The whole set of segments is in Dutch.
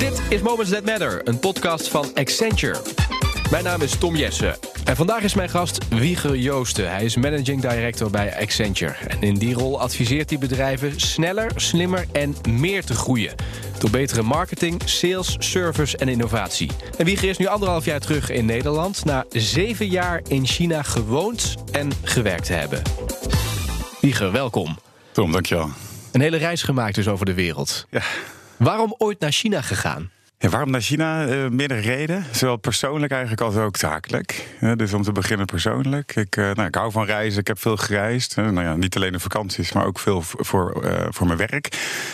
Dit is Moments That Matter, een podcast van Accenture. Mijn naam is Tom Jessen. En vandaag is mijn gast Wieger Joosten. Hij is managing director bij Accenture. En in die rol adviseert hij bedrijven sneller, slimmer en meer te groeien. Door betere marketing, sales, service en innovatie. En Wieger is nu anderhalf jaar terug in Nederland... na zeven jaar in China gewoond en gewerkt te hebben. Wieger, welkom. Tom, dankjewel. Een hele reis gemaakt dus over de wereld. Ja. Waarom ooit naar China gegaan? Waarom naar China? Uh, meerdere redenen. Zowel persoonlijk eigenlijk als ook zakelijk. Uh, dus om te beginnen persoonlijk. Ik, uh, nou, ik hou van reizen. Ik heb veel gereisd. nou ja, niet alleen in vakanties, maar ook veel voor, voor mijn werk.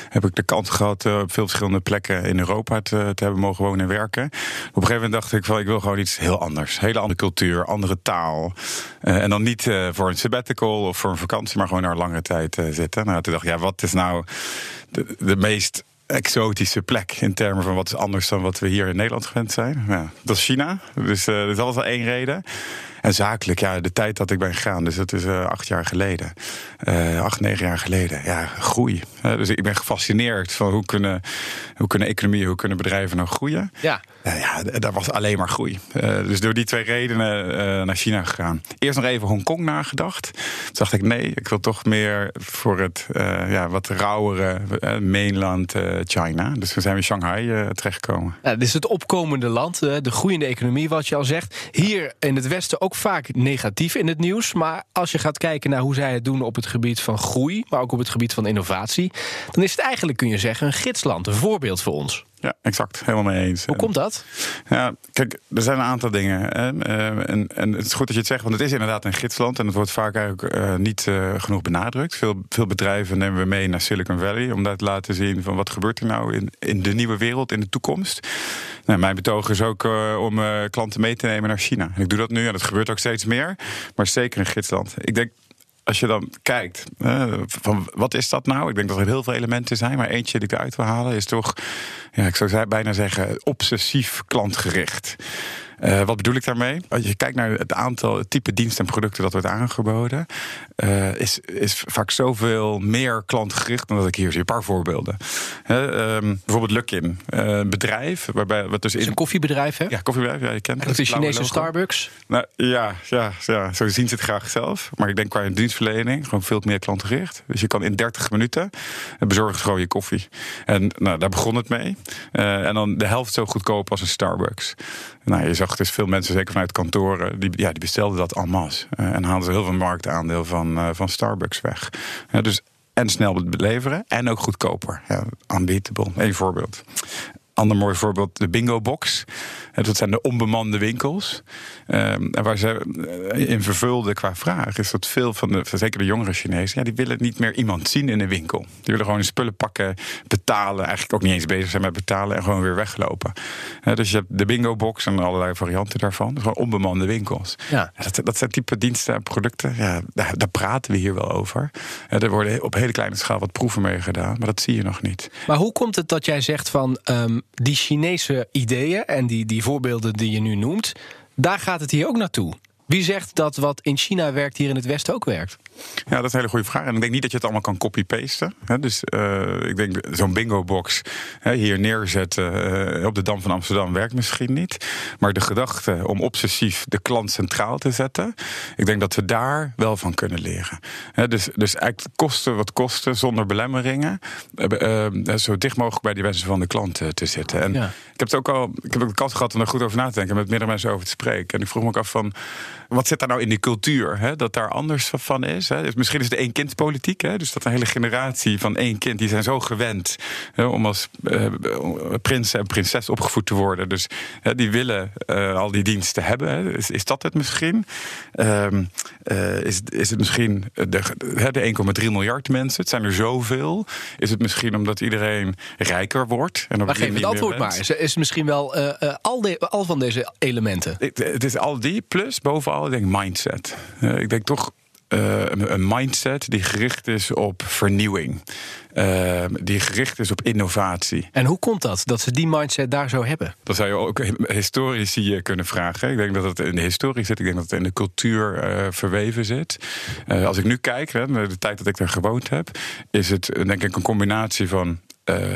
Heb ik de kans gehad op veel verschillende plekken in Europa te, te, hebben mogen wonen en werken. Op een gegeven moment dacht ik van ik wil gewoon iets heel anders. Hele andere cultuur, andere taal. en dan niet voor een sabbatical of voor een vakantie, maar gewoon naar langere tijd zitten. Nou, toen dacht ik, ja, wat is nou de meest exotische plek in termen van wat is anders dan wat we hier in Nederland gewend zijn. Ja, dat is China. Dus uh, dat was al één reden. En zakelijk, ja, de tijd dat ik ben gegaan, dus dat is uh, acht jaar geleden. Uh, acht, negen jaar geleden. Ja, groei. Dus ik ben gefascineerd van hoe kunnen, hoe kunnen economieën, hoe kunnen bedrijven nou groeien. Ja. Ja, daar was alleen maar groei. dus door die twee redenen naar China gegaan. Eerst nog even Hongkong nagedacht. Toen dacht ik, nee, ik wil toch meer voor het ja, wat rauwere mainland China. Dus toen zijn we in Shanghai terechtgekomen. Ja, dit is het opkomende land, de groeiende economie, wat je al zegt. Hier in het Westen ook vaak negatief in het nieuws. Maar als je gaat kijken naar hoe zij het doen op het gebied van groei, maar ook op het gebied van innovatie, dan is het eigenlijk, kun je zeggen, een gidsland, een voorbeeld voor ons. Ja, exact. Helemaal mee eens. Hoe komt dat? Ja, kijk, er zijn een aantal dingen. Hè. Eh, en, en het is goed dat je het zegt, want het is inderdaad een gidsland. En het wordt vaak eigenlijk uh, niet uh, genoeg benadrukt. Veel, veel bedrijven nemen we mee naar Silicon Valley om daar te laten zien van wat gebeurt er nou in, in de nieuwe wereld, in de toekomst. Nou, mijn betoog is ook uh, om klanten mee te nemen naar China. En ik doe dat nu en dat gebeurt ook steeds meer. Maar zeker een gidsland. Ik denk als je dan kijkt, van wat is dat nou? Ik denk dat er heel veel elementen zijn, maar eentje die ik eruit wil halen is toch, ja, ik zou bijna zeggen, obsessief klantgericht. Uh, wat bedoel ik daarmee? Als je kijkt naar het aantal het type diensten en producten dat wordt aangeboden, uh, is, is vaak zoveel meer klantgericht dan dat ik hier zie. Een paar voorbeelden. Um, bijvoorbeeld Luckin, een bedrijf waarbij wat dus in. Is een koffiebedrijf, hè? Ja, koffiebedrijf, ja, je kent het. Dat is Chinese logo. Starbucks. Nou, ja, ja, ja, zo zien ze het graag zelf. Maar ik denk qua dienstverlening gewoon veel meer klantgericht. Dus je kan in 30 minuten bezorgen gewoon je koffie. En nou, daar begon het mee. en dan de helft zo goedkoop als een Starbucks. Nou, je zag dus veel mensen, zeker vanuit kantoren, die, ja, die bestelden dat en. Uh, en haalden ze heel veel marktaandeel van, uh, van Starbucks weg. Dus en snel leveren en ook goedkoper. Ja, unbeatable. Eén voorbeeld. Ander mooi voorbeeld, de Bingo Box. Dat zijn de onbemande winkels. Um, en waar ze in vervulden qua vraag is dat veel van de, zeker de jongere Chinezen, ja, die willen niet meer iemand zien in een winkel. Die willen gewoon hun spullen pakken, betalen, eigenlijk ook niet eens bezig zijn met betalen en gewoon weer weglopen. Uh, dus je hebt de Bingo Box en allerlei varianten daarvan. Dus gewoon onbemande winkels. Ja. Dat, dat zijn type diensten en producten. Ja, daar, daar praten we hier wel over. Uh, er worden op hele kleine schaal wat proeven mee gedaan, maar dat zie je nog niet. Maar hoe komt het dat jij zegt van um, die Chinese ideeën en die, die voorbeelden die je nu noemt, daar gaat het hier ook naartoe. Wie zegt dat wat in China werkt, hier in het Westen ook werkt? Ja, dat is een hele goede vraag. En ik denk niet dat je het allemaal kan copy-pasten. Dus uh, ik denk zo'n bingo-box hier neerzetten uh, op de Dam van Amsterdam werkt misschien niet. Maar de gedachte om obsessief de klant centraal te zetten, ik denk dat we daar wel van kunnen leren. Dus, dus eigenlijk kosten wat kosten, zonder belemmeringen, uh, zo dicht mogelijk bij die wensen van de klant te zitten. En ja. Ik heb het ook al, ik heb ook de kans gehad om er goed over na te denken, met meerdere mensen over te spreken. En ik vroeg me ook af van, wat zit daar nou in die cultuur? Hè? Dat daar anders van is. Hè? Dus misschien is het één kindpolitiek. Hè? Dus dat een hele generatie van één kind, die zijn zo gewend hè, om als uh, prins en prinses opgevoed te worden. Dus hè, die willen uh, al die diensten hebben. Hè? Is, is dat het misschien? Um, uh, is, is het misschien de, de 1,3 miljard mensen? Het zijn er zoveel. Is het misschien omdat iedereen rijker wordt? En maar geef het antwoord maar. Is, is het misschien wel al, de, al van deze elementen? Het, het is al die, plus bovenal, ik denk mindset. ik denk toch uh, een mindset die gericht is op vernieuwing. Uh, die gericht is op innovatie. En hoe komt dat, dat ze die mindset daar zo hebben? Dat zou je ook historici kunnen vragen. Ik denk dat het in de historie zit. Ik denk dat het in de cultuur uh, verweven zit. als ik nu kijk, hè, de tijd dat ik daar gewoond heb... is het denk ik een combinatie van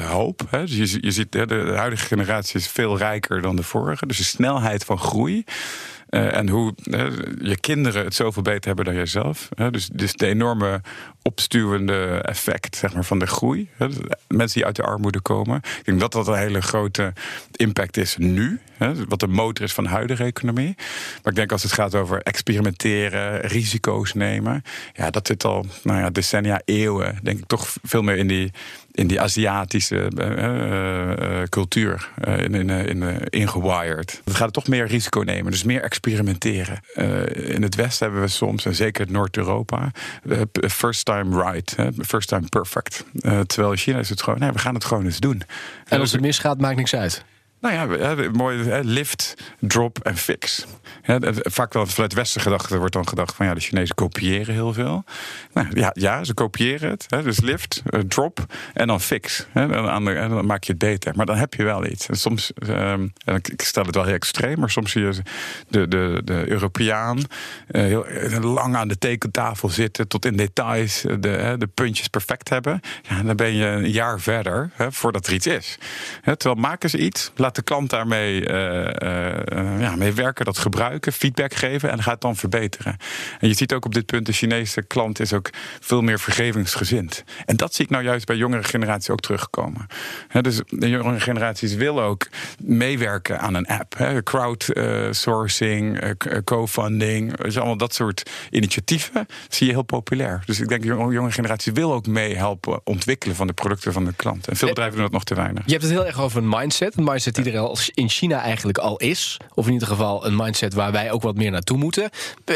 hoop. Hè. Dus je, je ziet, de huidige generatie is veel rijker dan de vorige. Dus de snelheid van groei. Uh, en hoe je kinderen het zoveel beter hebben dan jijzelf. Dus, dus de enorme opstuwende effect zeg maar, van de groei. Mensen die uit de armoede komen. Ik denk dat dat een hele grote impact is nu. Wat de motor is van de huidige economie. Maar ik denk als het gaat over experimenteren, risico's nemen. Ja, dat zit al nou ja, decennia, eeuwen. Denk ik toch veel meer in die in die Aziatische uh, cultuur in, in, in, ingewired. Het gaat toch meer risico nemen, dus meer experimenteren. in het Westen hebben we soms, en zeker Noord-Europa, first time right, first time perfect. terwijl in China is het gewoon, nee, we gaan het gewoon eens doen. En als het misgaat, maakt niks uit. Nou ja, mooi lift, drop en fix. vaak wel vanuit westen gedachte wordt dan gedacht van ja, de Chinezen kopiëren heel veel. Nou, ja, ja, ze kopiëren het. Dus lift, eh, drop en dan fix. En dan maak je beter. Maar dan heb je wel iets. En soms, ehm, en ik stel het wel heel extreem, maar soms zie je de, de, de Europeaan eh, heel lang aan de tekentafel zitten, tot in details de, de puntjes perfect hebben. Ja, dan ben je een jaar verder voordat er iets is. Terwijl maken ze iets, de klant daarmee uh, ja, mee werken, dat gebruiken, feedback geven en gaat dan verbeteren. En je ziet ook op dit punt, de Chinese klant is ook veel meer vergevingsgezind. En dat zie ik nou juist bij jongere generaties ook terugkomen. dus de jongere generaties willen ook meewerken aan een app. Crowdsourcing, co-funding, dus allemaal dat soort initiatieven zie je heel populair. Dus ik denk, de jonge generatie wil ook meehelpen ontwikkelen van de producten van de klant. En veel bedrijven doen dat nog te weinig. Je hebt het heel erg over een mindset. Een mindset die er al in China eigenlijk al is. Of in ieder geval een mindset waar wij ook wat meer naartoe moeten.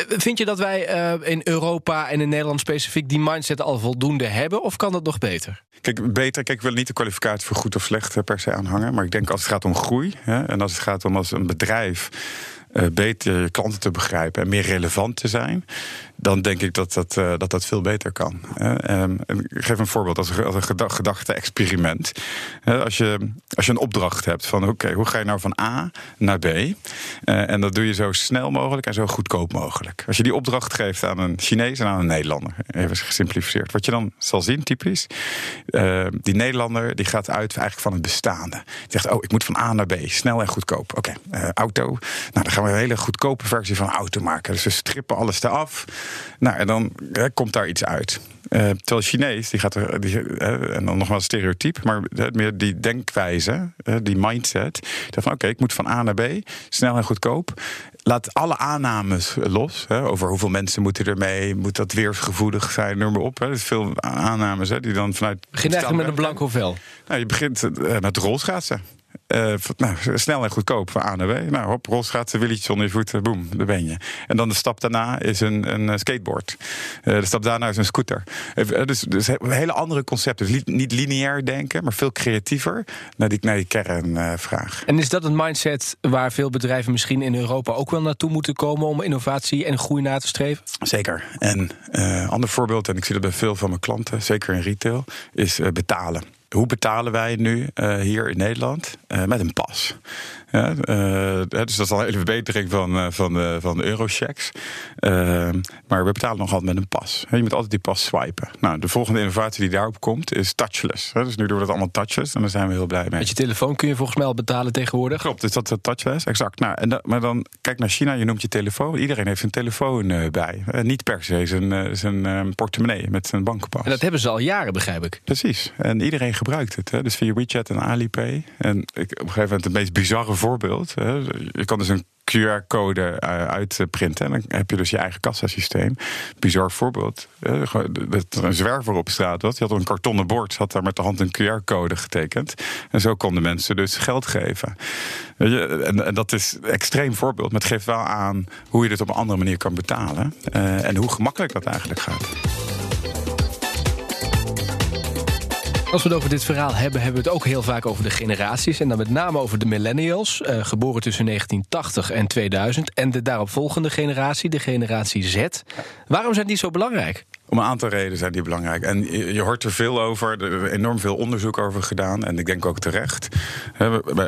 Vind je dat wij uh, in Europa en in Nederland specifiek die mindset al voldoende hebben? Of kan dat nog beter? Kijk, beter. Kijk, ik wil niet de kwalificatie voor goed of slecht eh, per se aanhangen. Maar ik denk als het gaat om groei. Hè, en als het gaat om als een bedrijf uh, beter klanten te begrijpen en meer relevant te zijn, dan denk ik dat dat, uh, dat, dat veel beter kan. Uh, ik geef een voorbeeld als een, gedachte-experiment. als, je, als je een opdracht hebt van oké, hoe ga je nou van A naar B? Eh, en dat doe je zo snel mogelijk en zo goedkoop mogelijk. Als je die opdracht geeft aan een Chinees en aan een Nederlander, even gesimplificeerd. Wat je dan zal zien, typisch, die Nederlander die gaat uit eigenlijk van het bestaande. Die zegt, oh, ik moet van A naar B, snel en goedkoop. Oké, auto. Nou, dan gaan we een hele goedkope versie van auto maken. Dus we strippen alles eraf. Nou, en dan hè, komt daar iets uit. Uh, terwijl Chinees, die gaat er, die, en dan nog wel stereotyp, maar meer die denkwijze, die mindset. van oké, ik moet van A naar B, snel en goedkoop. Laat alle aannames los. Hè, over hoeveel mensen moeten ermee. Moet dat weersgevoelig zijn? Noem maar op. Hè. veel aannames hè, die dan vanuit. Begin eigenlijk met een blanco vel. Nou, je begint uh, met rolschaatsen. Uh, nou, snel en goedkoop van A naar B. Nou, hop, rolschaatsen, willetje onder je voeten, boem, daar ben je. En dan de stap daarna is een, een eh, skateboard. Uh, de stap daarna is een scooter. dus, dus een hele andere concepten. Dus niet lineair denken, maar veel creatiever naar die, naar die kernvraag. en is dat een mindset waar veel bedrijven misschien in Europa ook wel naartoe moeten komen om innovatie en groei na te streven? Zeker. En een ander voorbeeld, en ik zie dat bij veel van mijn klanten, zeker in retail, is betalen hoe betalen wij nu uh, hier in Nederland? Uh, met een pas. Ja, uh, dus dat is al een hele verbetering van, uh, van, de, van de eurochecks. maar we betalen nog altijd met een pas. Je moet altijd die pas swipen. Nou, de volgende innovatie die daarop komt is touchless. Dus nu doen we dat allemaal touchless en daar zijn we heel blij mee. Met je telefoon kun je volgens mij al betalen tegenwoordig. Klopt, dus dat is touchless, exact. Nou, en maar dan kijk naar China, je noemt je telefoon. Iedereen heeft een telefoon bij. niet per se zijn, zijn portemonnee met zijn bankenpas. En dat hebben ze al jaren, begrijp ik. Precies. En iedereen gebruikt het. Hè? Dus via WeChat en Alipay. En ik, op een gegeven moment het meest bizarre voorbeeld. Je kan dus een QR-code eh, uitprinten. En dan heb je dus je eigen kassasysteem. Bizar voorbeeld. Een zwerver op straat was. Die had een kartonnen bord. Had daar met de hand een QR-code getekend. En zo konden mensen dus geld geven. En, dat is een extreem voorbeeld. Maar het geeft wel aan hoe je dit op een andere manier kan betalen. Uh, en hoe gemakkelijk dat eigenlijk gaat. Als we het over dit verhaal hebben, hebben we het ook heel vaak over de generaties. En dan met name over de millennials, uh, geboren tussen 1980 en 2000. En de daaropvolgende generatie, de generatie Z. Waarom zijn die zo belangrijk? Om een aantal redenen zijn die belangrijk. En je, hoort er veel over, er is enorm veel onderzoek over gedaan. En ik denk ook terecht.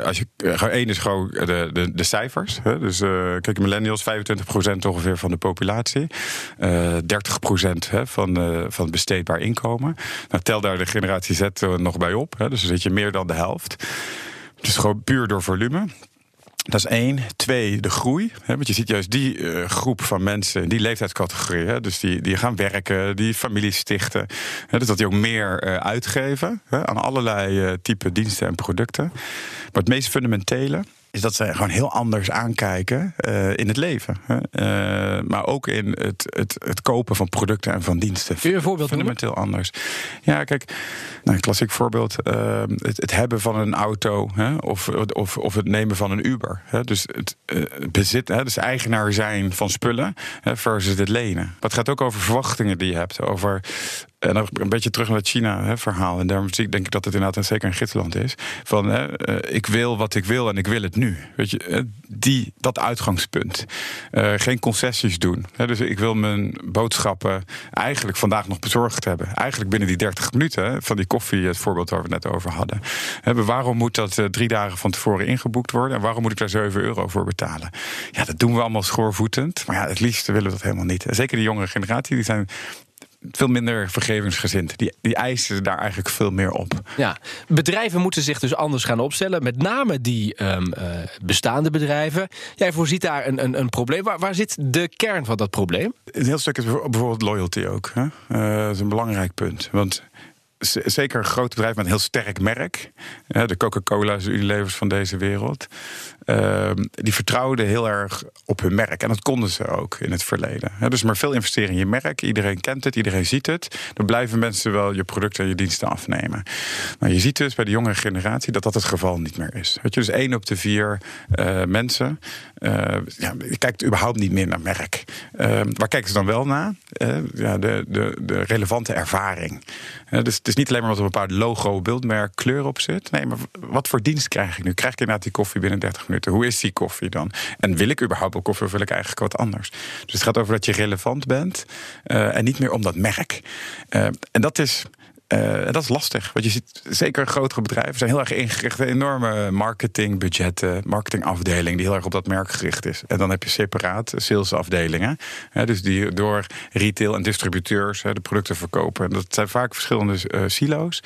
Als je, één is gewoon de, de, de cijfers. Dus uh, kijk, millennials, 25% ongeveer van de populatie. Uh, 30% van, uh, van het besteedbaar inkomen. Nou, tel daar de generatie Z nog bij op. Dus dan zit je meer dan de helft. Dus gewoon puur door volume. Dat is één. Twee, de groei. Want je ziet juist die uh, groep van mensen, die leeftijdscategorie. Dus die, die gaan werken, die families stichten. Dus dat die ook meer uh, uitgeven aan allerlei uh, type diensten en producten. Maar het meest fundamentele is dat ze gewoon heel anders aankijken uh, in het leven. Uh, maar ook in het, het, het, kopen van producten en van diensten. Kun je een voorbeeld Fundamenteel anders. Ja, kijk, nou, een klassiek voorbeeld. Uh, het, het, hebben van een auto hè, of, of, of het nemen van een Uber. Hè. Dus het bezit, hè, dus eigenaar zijn van spullen hè, versus het lenen. Maar het gaat ook over verwachtingen die je hebt. Over en dan een beetje terug naar het China-verhaal. En daarom denk ik dat het inderdaad zeker een gidsland is. Van hè, ik wil wat ik wil en ik wil het nu. Weet je, die, dat uitgangspunt. Uh, geen concessies doen. dus ik wil mijn boodschappen eigenlijk vandaag nog bezorgd hebben. Eigenlijk binnen die 30 minuten van die koffie, het voorbeeld waar we net over hadden. waarom moet dat drie dagen van tevoren ingeboekt worden? En waarom moet ik daar 7 euro voor betalen? Ja, dat doen we allemaal schoorvoetend. Maar ja, het liefst willen we dat helemaal niet. zeker de jongere generatie, die zijn veel minder vergevingsgezind. Die, die eisen daar eigenlijk veel meer op. Ja, bedrijven moeten zich dus anders gaan opstellen. Met name die um, uh, bestaande bedrijven. Jij voorziet daar een, een, een probleem. Waar, waar, zit de kern van dat probleem? Een heel stuk is bijvoorbeeld loyalty ook. Hè? Uh, dat is een belangrijk punt. Want zeker een groot bedrijf met een heel sterk merk. De Coca-Cola's, de Unilevers van deze wereld. Ehm, die vertrouwden heel erg op hun merk. En dat konden ze ook in het verleden. Dus maar veel investeren in je merk. Iedereen kent het, iedereen ziet het. Dan blijven mensen wel je producten en je diensten afnemen. Maar je ziet dus bij de jongere generatie dat dat het geval niet meer is. Weet je, dus één op de vier uh, mensen uh, ja, kijkt überhaupt niet meer naar merk. Uh, waar kijken ze dan wel naar? Uh, ja, de, de, de relevante ervaring. dus het is niet alleen maar wat een bepaald logo, beeldmerk, kleur op zit. Nee, maar wat voor dienst krijg ik nu? Krijg ik inderdaad die koffie binnen 30 minuten? Hoe is die koffie dan? En wil ik überhaupt wel koffie of wil ik eigenlijk wat anders? Dus het gaat over dat je relevant bent uh, en niet meer om dat merk. Uh, en dat is. Uh, dat is lastig. Want je ziet, zeker grotere bedrijven zijn heel erg ingericht. Enorme marketingbudgetten, marketingafdeling die heel erg op dat merk gericht is. En dan heb je separaat salesafdelingen. Dus die door retail en distributeurs de producten verkopen. Dat zijn vaak verschillende silo's.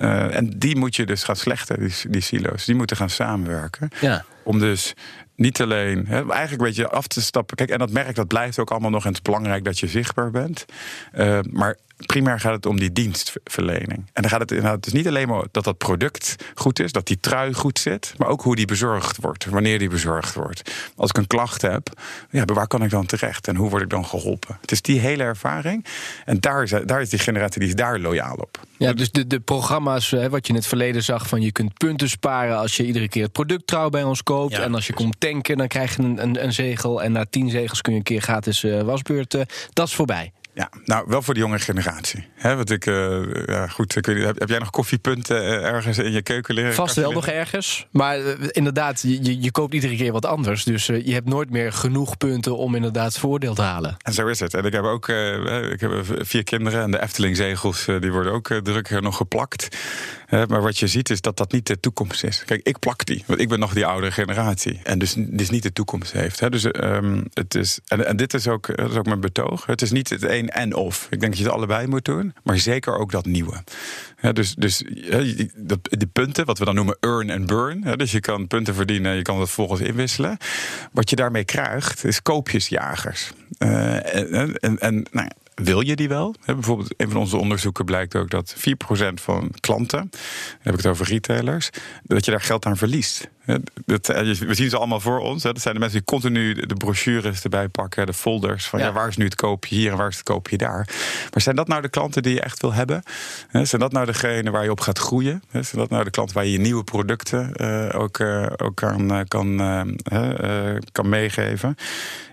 Uh, en die moet je dus gaan slechten, die, die silo's. Die moeten gaan samenwerken. Ja. Om dus niet alleen, hè, eigenlijk een beetje af te stappen. Kijk, en dat merk dat blijft ook allemaal nog. En het is belangrijk dat je zichtbaar bent. Uh, maar primair gaat het om die dienstverlening. En dan gaat het inderdaad dus niet alleen maar dat dat product goed is, dat die trui goed zit, maar ook hoe die bezorgd wordt, wanneer die bezorgd wordt. Als ik een klacht heb, ja, waar kan ik dan terecht en hoe word ik dan geholpen? Het is die hele ervaring. En daar is, daar is die generatie die is daar loyaal op. Ja, dus de, de programma's, hè, wat je in het verleden zag, van je kunt punten sparen als je iedere keer het product trouw bij ons koopt. Ja, en als je komt tanken, dan krijg je een, een, een, zegel. En na tien zegels kun je een keer gratis uh, wasbeurt. Uh, dat is voorbij. Ja, nou wel voor de jonge generatie. He, want ik, uh, ja, goed, ik weet, heb, heb, jij nog koffiepunten ergens in je keuken liggen? Vast wel nog ergens. Maar uh, inderdaad, je, je koopt iedere keer wat anders. Dus je hebt nooit meer genoeg punten om inderdaad voordeel te halen. En zo is het. En ik heb ook ik heb vier kinderen en de Efteling-zegels die worden ook druk nog geplakt. Maar wat je ziet is dat dat niet de toekomst is. Kijk, ik plak die, want ik ben nog die oudere generatie. En dus, dus niet de toekomst heeft. Hè. Dus, um, het is, en, en, dit is ook, dat is ook mijn betoog. Het is niet het een en of. Ik denk dat je het allebei moet doen, maar zeker ook dat nieuwe. Ja, dus dus de punten, wat we dan noemen earn and burn. Dus je kan punten verdienen, je kan dat volgens inwisselen. Wat je daarmee krijgt, is koopjesjagers. Uh, en, en, en nou, wil je die wel? Bijvoorbeeld, een van onze onderzoeken blijkt ook dat 4% van klanten, dan heb ik het over retailers, dat je daar geld aan verliest. Dat, eh, we zien ze allemaal voor ons. Dat zijn de mensen die continu de brochures erbij pakken, de folders van ja. waar is nu het koopje hier en waar is het koopje daar. Maar zijn dat nou de klanten die je echt wil hebben? Zijn dat nou degene waar je op gaat groeien? Zijn dat nou de klanten waar je je nieuwe producten uh, ook, uh, ook kan, kan, kan meegeven?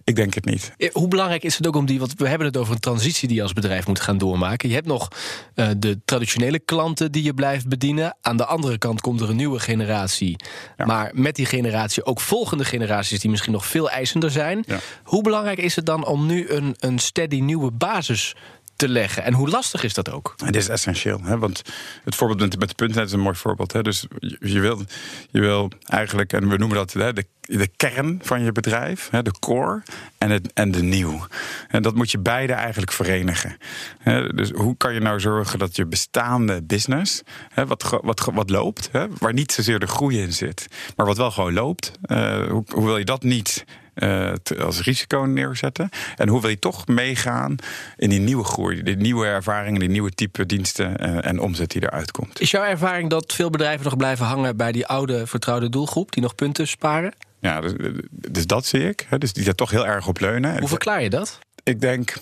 Ik denk het niet. Hoe belangrijk is het ook om die, want we hebben het over een transitie die je als bedrijf moet gaan doormaken. Je hebt nog uh, de traditionele klanten die je blijft bedienen. Aan de andere kant komt er een nieuwe generatie. Ja. Maar met die generatie ook volgende generaties die misschien nog veel eisender zijn. Ja. Hoe belangrijk is het dan om nu een, een steady nieuwe basis te leggen. En hoe lastig is dat ook? dit is essentieel. Hè? Want het voorbeeld met, met de puntnet is een mooi voorbeeld. Hè? Dus je, wil, je wil eigenlijk, en we noemen dat hè, de, de kern van je bedrijf, hè, de core, en, het, en de nieuw. En dat moet je beide eigenlijk verenigen. Hè? Dus hoe kan je nou zorgen dat je bestaande business, hè, wat, wat, wat loopt, hè, waar niet zozeer de groei in zit, maar wat wel gewoon loopt, hoe, hoe wil je dat niet uh, als risico neerzetten? En hoe wil je toch meegaan in die nieuwe groei, die nieuwe ervaringen, die nieuwe type diensten en, eh, en omzet die eruit komt? Is jouw ervaring dat veel bedrijven nog blijven hangen bij die oude vertrouwde doelgroep, die nog punten sparen? Ja, dus, dus dat zie ik. Dus die daar toch heel erg op leunen. Hoe verklaar je dat? Ik denk,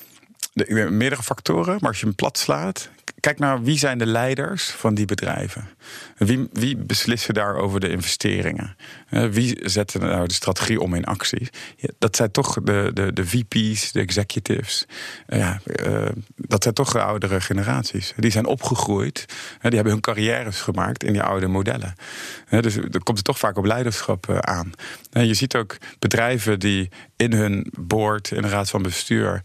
de, meerdere factoren, maar als je hem plat slaat, kijk naar wie zijn de leiders van die bedrijven. Wie, wie beslissen daar over de investeringen? Wie zetten nou de strategie om in actie? dat zijn toch de, de, de VP's, de executives. Ja, uh, dat zijn toch de oudere generaties. Die zijn opgegroeid. Die hebben hun carrières gemaakt in die oude modellen. Dus er komt het toch vaak op leiderschap eh, aan. Je ziet ook bedrijven die in hun board, in de raad van bestuur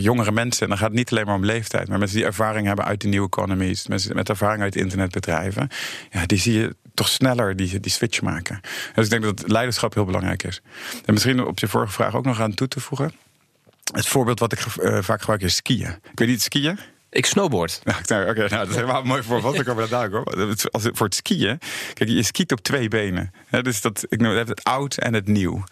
jongere mensen, en dan gaat het niet alleen maar om leeftijd, maar mensen die ervaring hebben uit de nieuwe economies, mensen met ervaring uit internetbedrijven, ja, die zie je toch sneller die, die switch maken. Dus ik denk dat leiderschap heel belangrijk is. En misschien op je vorige vraag ook nog aan toe te voegen. Het voorbeeld wat ik uh, vaak gebruik is skiën. Ik weet niet, skiën? Ik snowboard. Nou, Oké, nou, dat is helemaal een mooi voorbeeld. Ik kom dat dadelijk hoor. Als, voor het skiën, kijk, je skiet op twee benen. dus dat, ik noem het, het oud en het nieuw.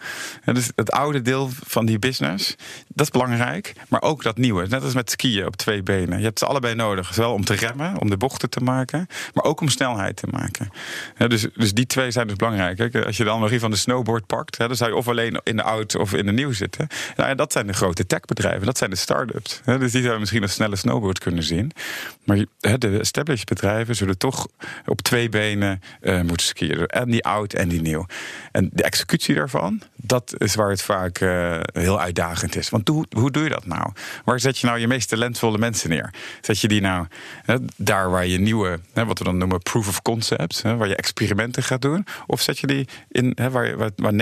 dus het oude deel van die business, dat is belangrijk. Maar ook dat nieuwe. Net als met skiën op twee benen. Je hebt ze allebei nodig. Zowel om te remmen, om de bochten te maken, maar ook om snelheid te maken. dus, dus die twee zijn dus belangrijk. Kijk, als je de analogie van de snowboard pakt, dan zou je of alleen in de oud of in de nieuw zitten. Nou, ja, dat zijn de grote techbedrijven. Dat zijn de start-ups. dus die zouden misschien een snelle snowboard kunnen zien. Maar de established bedrijven zullen toch op twee benen uh, moeten skiën. En die oud en die nieuw. En de executie daarvan, dat is waar het vaak uh, heel uitdagend is. Want hoe, hoe doe je dat nou? Waar zet je nou je meest talentvolle mensen neer? Zet je die nou daar waar je nieuwe, wat we dan noemen proof of concept, waar je experimenten gaat doen? Of zet je die in waar, waar, waar 90%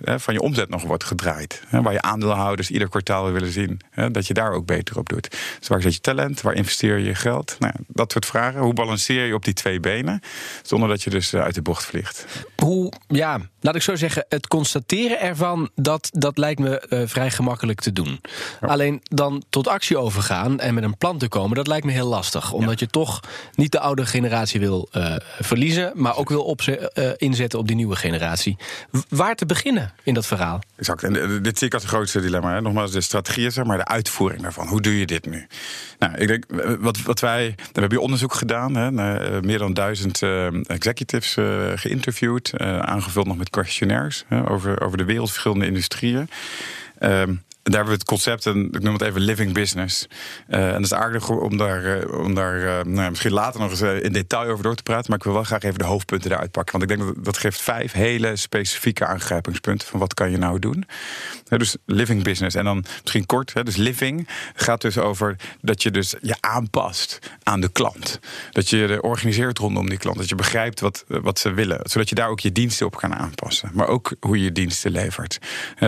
van je omzet nog wordt gedraaid? Waar je aandeelhouders ieder kwartaal willen zien dat je daar ook beter op doet. Dus waar zet je talent? Waar investeer je geld? Nou, dat soort vragen. Hoe balanceer je op die twee benen? Zonder dat je dus eh, uit de bocht vliegt. Hoe, ja, laat ik zo zeggen, het constateren ervan, dat, dat lijkt me uh, vrij gemakkelijk te doen. Alleen dan tot actie overgaan en met een plan te komen, dat lijkt me heel lastig. Omdat je toch niet de oude generatie wil uh, verliezen, maar ook wil op, inzetten op die nieuwe generatie. waar te beginnen in dat verhaal? Exact. En dit zie ik als het grootste dilemma. Hè. Nogmaals, de strategie is er, maar de uitvoering daarvan. Hoe doe je dit nu? Nou, ik denk, wat, wat wij. We hebben onderzoek gedaan. Hè, naar, meer dan duizend uh, executives uh, geïnterviewd. Aangevuld nog met questionnaires over, over de wereld, verschillende industrieën. Ehm, daar hebben we het concept, en ik noem het even living business. Uh, en dat is aardig om daar, uh, om daar uh, nou, misschien later nog eens in detail over door te praten. Maar ik wil wel graag even de hoofdpunten eruit pakken. Want ik denk dat dat geeft vijf hele specifieke aangrijpingspunten van wat kan je nou doen. dus living business. En dan misschien kort. Hè, dus living gaat dus over dat je dus je aanpast aan de klant. Dat je je organiseert rondom die klant. Dat je begrijpt wat, wat ze willen. Zodat je daar ook je diensten op kan aanpassen. Maar ook hoe je je diensten levert.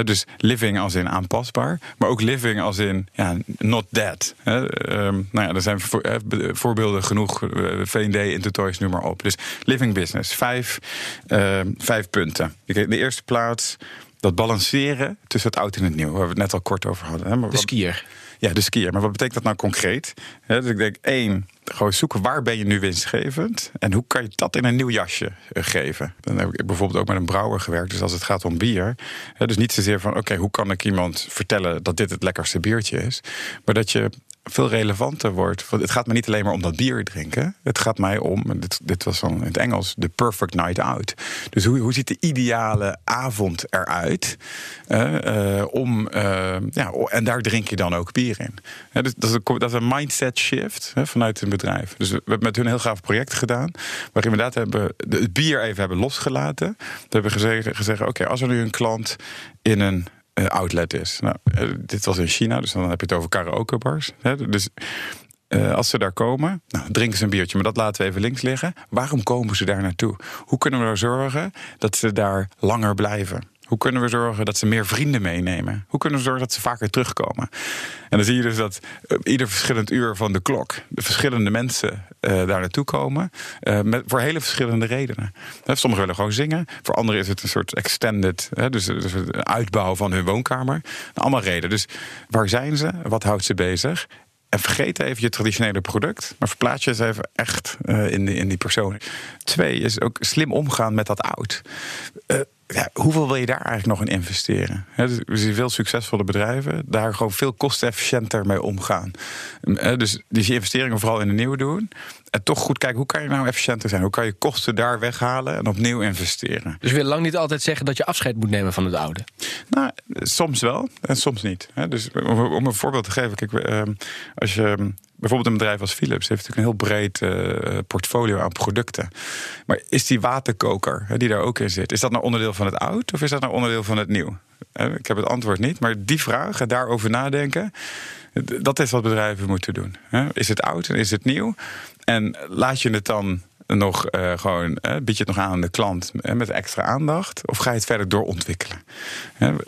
dus living als in aanpasbaar. Maar ook living als in ja, not dead. Hè. Ehm, nou ja, er zijn voorbeelden genoeg. Eh, V&D, Intertoys, noem maar op. Dus living business. Vijf, ehm, vijf punten. De eerste plaats dat balanceren tussen het oud en het nieuw. Waar we het net al kort over hadden. Hè. Maar de skier. Ja, de skier. Maar wat betekent dat nou concreet? dus ik denk, één, gewoon zoeken waar ben je nu winstgevend en hoe kan je dat in een nieuw jasje eh, geven. Dan heb ik bijvoorbeeld ook met een brouwer gewerkt, dus als het gaat om bier, dus niet zozeer van oké, hoe kan ik iemand vertellen dat dit het lekkerste biertje is, maar dat je veel relevanter wordt. Want het gaat me niet alleen maar om dat bier drinken. Het gaat mij om, dit, dit was dan in het Engels, de perfect night out. Dus hoe, hoe ziet de ideale avond eruit? Uh, om, uh, ja, en daar drink je dan ook bier in. dus dat, is een, dat is een mindset shift vanuit een bedrijf. Dus we hebben met hun een heel gaaf project gedaan. Waarin we inderdaad hebben het bier even hebben losgelaten. We hebben gezegd, gezegd oké, als er nu een klant in een outlet is. Nou, uh, dit was in China, dus dan heb je het over karaokebars. Hè? Dus uh, als ze daar komen, nou, drinken ze een biertje, maar dat laten we even links liggen. Waarom komen ze daar naartoe? Hoe kunnen we ervoor zorgen dat ze daar langer blijven? Hoe kunnen we zorgen dat ze meer vrienden meenemen? Hoe kunnen we zorgen dat ze vaker terugkomen? En dan zie je dus dat uh, ieder verschillend uur van de klok de verschillende mensen uh, daar naartoe komen. Uh, met, voor hele verschillende redenen. Sommigen willen gewoon zingen. Voor anderen is het een soort extended, dus, dus een uitbouw van hun woonkamer. Allemaal redenen. Dus waar zijn ze? Wat houdt ze bezig? En vergeet even je traditionele product, maar verplaats je eens even echt in, die, in die persoon. Twee is ook slim omgaan met dat oud. Uh, ja, hoeveel wil je daar eigenlijk nog in investeren? He, dus we zien veel succesvolle bedrijven daar gewoon veel kostenefficiënter mee omgaan. Dus, dus je investeringen vooral in de nieuwe doen. En toch goed kijken, hoe kan je nou efficiënter zijn? Hoe kan je kosten daar weghalen en opnieuw investeren? Dus je wil lang niet altijd zeggen dat je afscheid moet nemen van het oude? Nou, soms wel en soms niet. Dus om een voorbeeld te geven, kijk, als je bijvoorbeeld een bedrijf als Philips heeft natuurlijk een heel breed uh, portfolio aan producten. Maar is die waterkoker die daar ook in zit, is dat nou onderdeel van het oud of is dat nou onderdeel van het nieuw? Ik heb het antwoord niet, maar die vraag, daarover nadenken, dat is wat bedrijven moeten doen. Is het oud en is het nieuw? En laat je het dan nog uh, gewoon, uh, bied je het nog aan de klant uh, met extra aandacht? Of ga je het verder doorontwikkelen?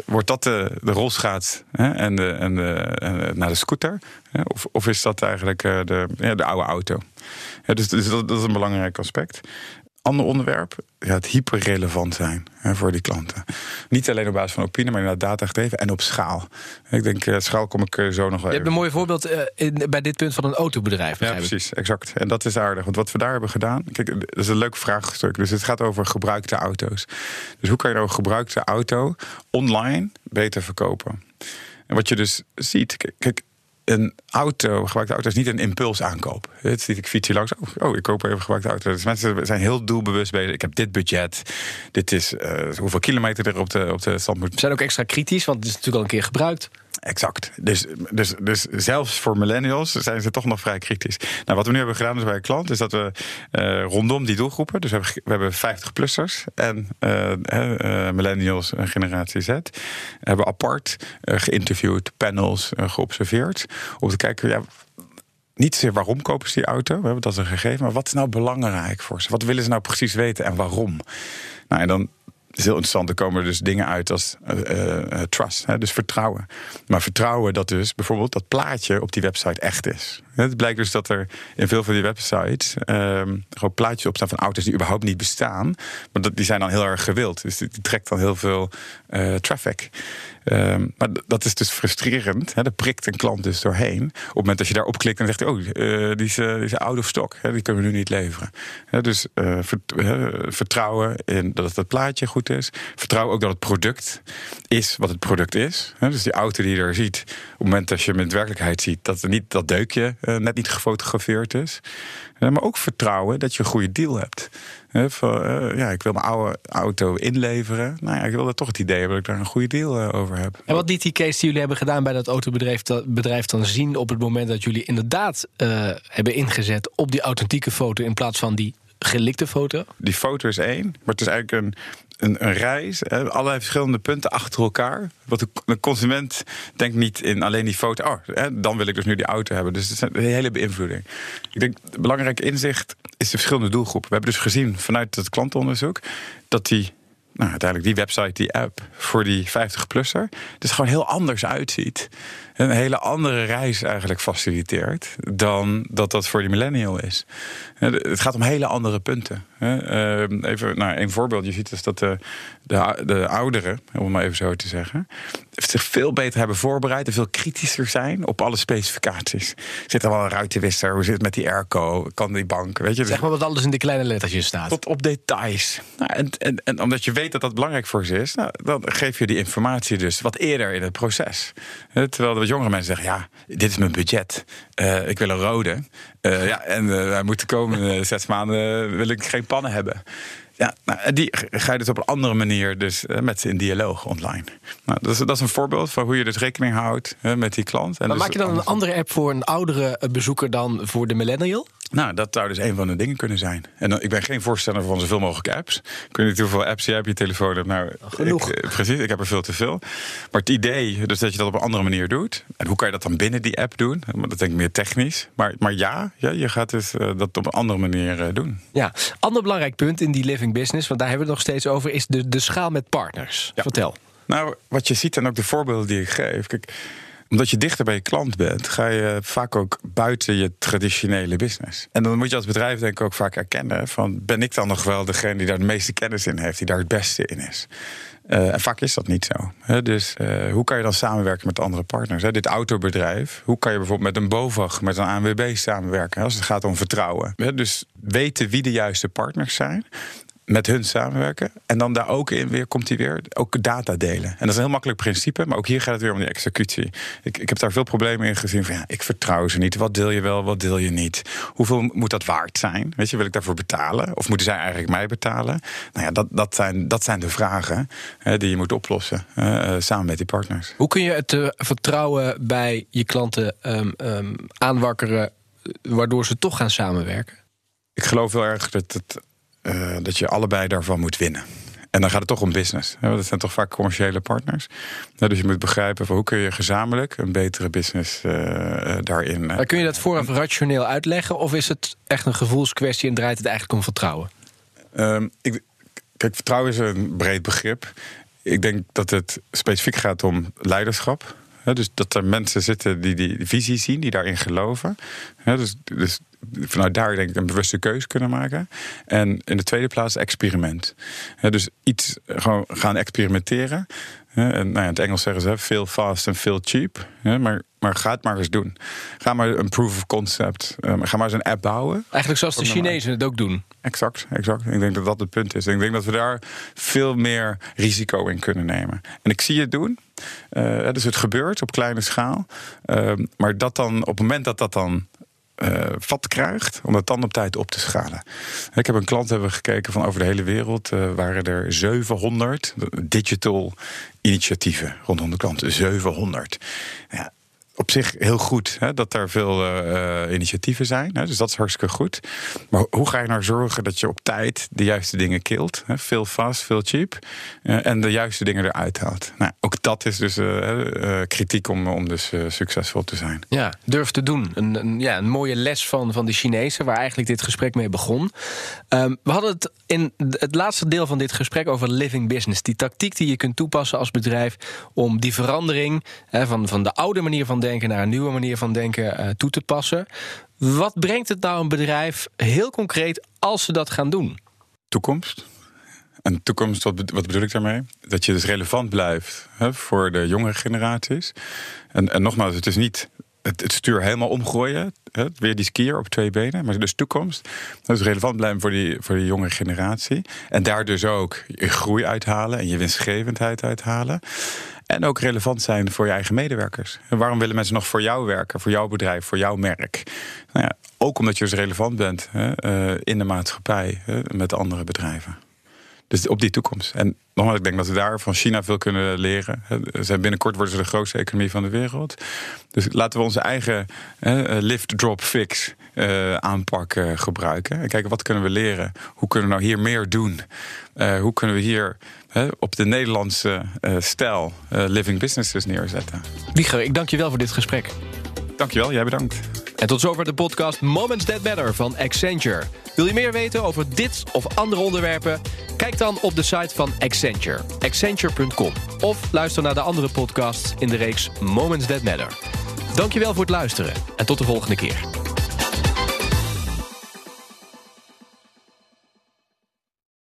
wordt dat de, de rolschaats en, de, en, de, naar de scooter? Of, of, is dat eigenlijk de, de oude auto? dus, dus dat, is een belangrijk aspect ander onderwerp, ja, het hyperrelevant zijn hè, voor die klanten. Niet alleen op basis van opinie, maar inderdaad data gegeven en op schaal. Ik denk, uh, schaal kom ik uh, zo nog wel Je hebt een mooi voorbeeld uh, in, bij dit punt van een autobedrijf. Ja, precies, exact. En dat is aardig. Want wat we daar hebben gedaan, kijk, dat is een leuk vraagstuk. Dus het gaat over gebruikte auto's. Dus hoe kan je nou een gebruikte auto online beter verkopen? En wat je dus ziet, kijk, een auto, gebruikte auto, is niet een impuls aankoop. Het is niet, ik fiets hier langs, oh, oh, ik koop even gebruikte auto. Dus mensen zijn heel doelbewust bezig. Ik heb dit budget, dit is uh, hoeveel kilometer er op de, op de stand moet. Zijn ook extra kritisch, want het is natuurlijk al een keer gebruikt. Exact. Dus, dus, dus zelfs voor millennials zijn ze toch nog vrij kritisch. Nou, wat we nu hebben gedaan bij een klant, is dat we uh, rondom die doelgroepen, dus we hebben, we hebben 50-plussers en uh, uh, millennials en generatie Z, hebben apart geïnterviewd, panels geobserveerd, om te kijken, ja, niet zozeer waarom kopen ze die auto, we hebben dat een gegeven, maar wat is nou belangrijk voor ze? Wat willen ze nou precies weten en waarom? Nou, en dan is heel interessant. Er komen dus dingen uit als uh, uh, trust, hè, dus vertrouwen. Maar vertrouwen dat dus bijvoorbeeld dat plaatje op die website echt is. Het blijkt dus dat er in veel van die websites um, gewoon plaatjes op staan van auto's die überhaupt niet bestaan. Maar dat, die zijn dan heel erg gewild. Dus die, trekt dan heel veel uh, traffic. Um, maar dat is dus frustrerend. Hè? Prikt een klant dus doorheen. Op het moment dat je daarop klikt en zegt: Oh, uh, die, is, uh, die is of stock. Hè? Die kunnen we nu niet leveren. Dus vertrouwen in dat het plaatje goed is. Vertrouwen ook dat het product is wat het product is. Hè? Dus die auto die je er ziet, op het moment dat je hem in werkelijkheid ziet, dat er niet dat deukje net niet gefotografeerd is. maar ook vertrouwen dat je een goede deal hebt. Uh, ja, ik wil mijn oude auto inleveren. Nou ja, ik wil er toch het idee hebben dat ik daar een goede deal over heb. En wat niet die case die jullie hebben gedaan bij dat autobedrijf dat bedrijf dan zien op het moment dat jullie inderdaad hebben ingezet op die authentieke foto in plaats van die gelikte foto? Die foto is één, maar het is eigenlijk een, een, een reis, hè, allerlei verschillende punten achter elkaar. De, de, consument denkt niet in alleen die foto. Oh, hè, dan wil ik dus nu die auto hebben. Dus het is een hele beïnvloeding. Ik denk, belangrijk inzicht is de verschillende doelgroepen. We hebben dus gezien vanuit het klantenonderzoek dat die nou, uiteindelijk die website, die app voor die 50-plusser, dus gewoon heel anders uitziet. Een hele andere reis eigenlijk faciliteert dan dat dat voor die millennial is. Het gaat om hele andere punten. Ehm, even nou, een voorbeeld. Je ziet dus dat de, de, de ouderen, om het maar even zo te zeggen, zich veel beter hebben voorbereid en veel kritischer zijn op alle specificaties. Zit er wel een ruitenwisser? Hoe zit het met die airco? Kan die bank? Weet je? Zeg maar wat alles in de kleine lettertjes staat. Tot op details. Nou, en, en, en omdat je weet dat dat belangrijk voor ze is, nou, dan geef je die informatie dus wat eerder in het proces. Terwijl de jongere mensen zeggen: ja, dit is mijn budget. Uh, ik wil een rode. Uh, ja, en uh, wij moeten komende zes maanden wil ik geen pannen hebben. Ja, nou, die ga je dus op een andere manier dus, met ze in dialoog online. Nou, dat, is, dat is een voorbeeld van hoe je dus rekening houdt met die klant. En maar dus maak je dan een andere app voor een oudere bezoeker dan voor de millennial? Nou, dat zou dus een van de dingen kunnen zijn. En dan, ik ben geen voorstander van zoveel mogelijk apps. Ik weet niet hoeveel apps je hebt op je telefoon. Hebt. Nou, Genoeg. Ik, eh, precies, ik heb er veel te veel. Maar het idee, dus dat je dat op een andere manier doet. En hoe kan je dat dan binnen die app doen? Dat denk ik meer technisch. Maar, maar ja, ja, je gaat dus uh, dat op een andere manier uh, doen. Ja, ander belangrijk punt in die living business, want daar hebben we het nog steeds over, is de, de schaal met partners. Ja. Vertel. Nou, wat je ziet en ook de voorbeelden die ik geef. Kijk, omdat je dichter bij je klant bent, ga je vaak ook buiten je traditionele business. En dan moet je als bedrijf denk ik ook vaak erkennen van ben ik dan nog wel degene die daar de meeste kennis in heeft, die daar het beste in is. Uh, en vaak is dat niet zo. Dus uh, hoe kan je dan samenwerken met andere partners? Dit autobedrijf, hoe kan je bijvoorbeeld met een BOVAG, met een ANWB samenwerken als het gaat om vertrouwen? Dus weten wie de juiste partners zijn met hun samenwerken. En dan daar ook in weer komt hij weer ook data delen. En dat is een heel makkelijk principe, maar ook hier gaat het weer om die executie. Ik, ik heb daar veel problemen in gezien van ja, ik vertrouw ze niet. Wat deel je wel, wat deel je niet? Hoeveel moet dat waard zijn? Weet je, wil ik daarvoor betalen? Of moeten zij eigenlijk mij betalen? Nou ja, dat, dat, zijn, dat zijn de vragen hè, die je moet oplossen uh, samen met die partners. Hoe kun je het uh, vertrouwen bij je klanten um, um, aanwakkeren, waardoor ze toch gaan samenwerken? Ik geloof heel erg dat het uh, dat je allebei daarvan moet winnen. En dan gaat het toch om business. Dat zijn toch vaak commerciële partners. Dus je moet begrijpen van hoe kun je gezamenlijk een betere business uh, daarin. Maar kun je dat vooraf rationeel uitleggen? Of is het echt een gevoelskwestie en draait het eigenlijk om vertrouwen? Um, ik, kijk, vertrouwen is een breed begrip. Ik denk dat het specifiek gaat om leiderschap. dus dat er mensen zitten die die visie zien, die daarin geloven. dus, dus vanuit daar denk ik een bewuste keuze kunnen maken. En in de tweede plaats experiment. dus iets gewoon gaan experimenteren. En nou ja, in het Engels zeggen ze veel fast en veel cheap. Maar, maar ga het maar eens doen. Ga maar een proof of concept. Ga maar eens een app bouwen. Eigenlijk zoals de Chinezen het ook doen. Exact, exact. Ik denk dat dat het punt is. Ik denk dat we daar veel meer risico in kunnen nemen. En ik zie het doen. Uh, dus het gebeurt op kleine schaal. Uh, maar dat dan, op het moment dat dat dan uh, vat krijgt, om dat dan op tijd op te schalen. Ik heb een klant hebben gekeken van over de hele wereld. Uh, waren er 700 digital initiatieven rondom de klant. 700. Ja, op zich heel goed hè, dat er veel uh, initiatieven zijn. Hè, dus dat is hartstikke goed. Maar hoe ga je nou zorgen dat je op tijd de juiste dingen kilt? Hè, veel fast, veel cheap. Uh, en de juiste dingen eruit haalt. Nou, ook dat is dus kritiek om, om dus succesvol te zijn. Ja, durf te doen. Een, een, ja, een mooie les van, van de Chinezen, waar eigenlijk dit gesprek mee begon. Um, we hadden het in het laatste deel van dit gesprek over living business. Die tactiek die je kunt toepassen als bedrijf om die verandering van, van de oude manier van denken naar een nieuwe manier van denken uh, toe te passen. Wat brengt het nou een bedrijf heel concreet als ze dat gaan doen? Toekomst. En toekomst, wat, bedoel ik daarmee? Dat je dus relevant blijft hè, voor de jongere generaties. En, en nogmaals, het is niet het, het, stuur helemaal omgooien. Hè, weer die skier op twee benen. Maar dus toekomst. Dat is relevant blijven voor die, voor die jonge generatie. En daar dus ook je groei uithalen en je winstgevendheid uithalen. En ook relevant zijn voor je eigen medewerkers. En waarom willen mensen nog voor jou werken, voor jouw bedrijf, voor jouw merk? Nou ja, ook omdat je dus relevant bent hè, in de maatschappij hè, met andere bedrijven. Dus op die toekomst. En nogmaals, ik denk dat we daar van China veel kunnen leren. Ze binnenkort worden ze de grootste economie van de wereld. Dus laten we onze eigen lift, drop, fix uh, aanpak gebruiken. En kijken wat kunnen we leren. Hoe kunnen we nou hier meer doen? Hoe kunnen we hier op de Nederlandse stijl living businesses neerzetten? Wieger, ik dank je wel voor dit gesprek. Dankjewel, jij bedankt. En tot zover de podcast Moments That Matter van Accenture. Wil je meer weten over dit of andere onderwerpen? Kijk dan op de site van Accenture, accenture.com. Of luister naar de andere podcasts in de reeks Moments That Matter. Dankjewel voor het luisteren en tot de volgende keer.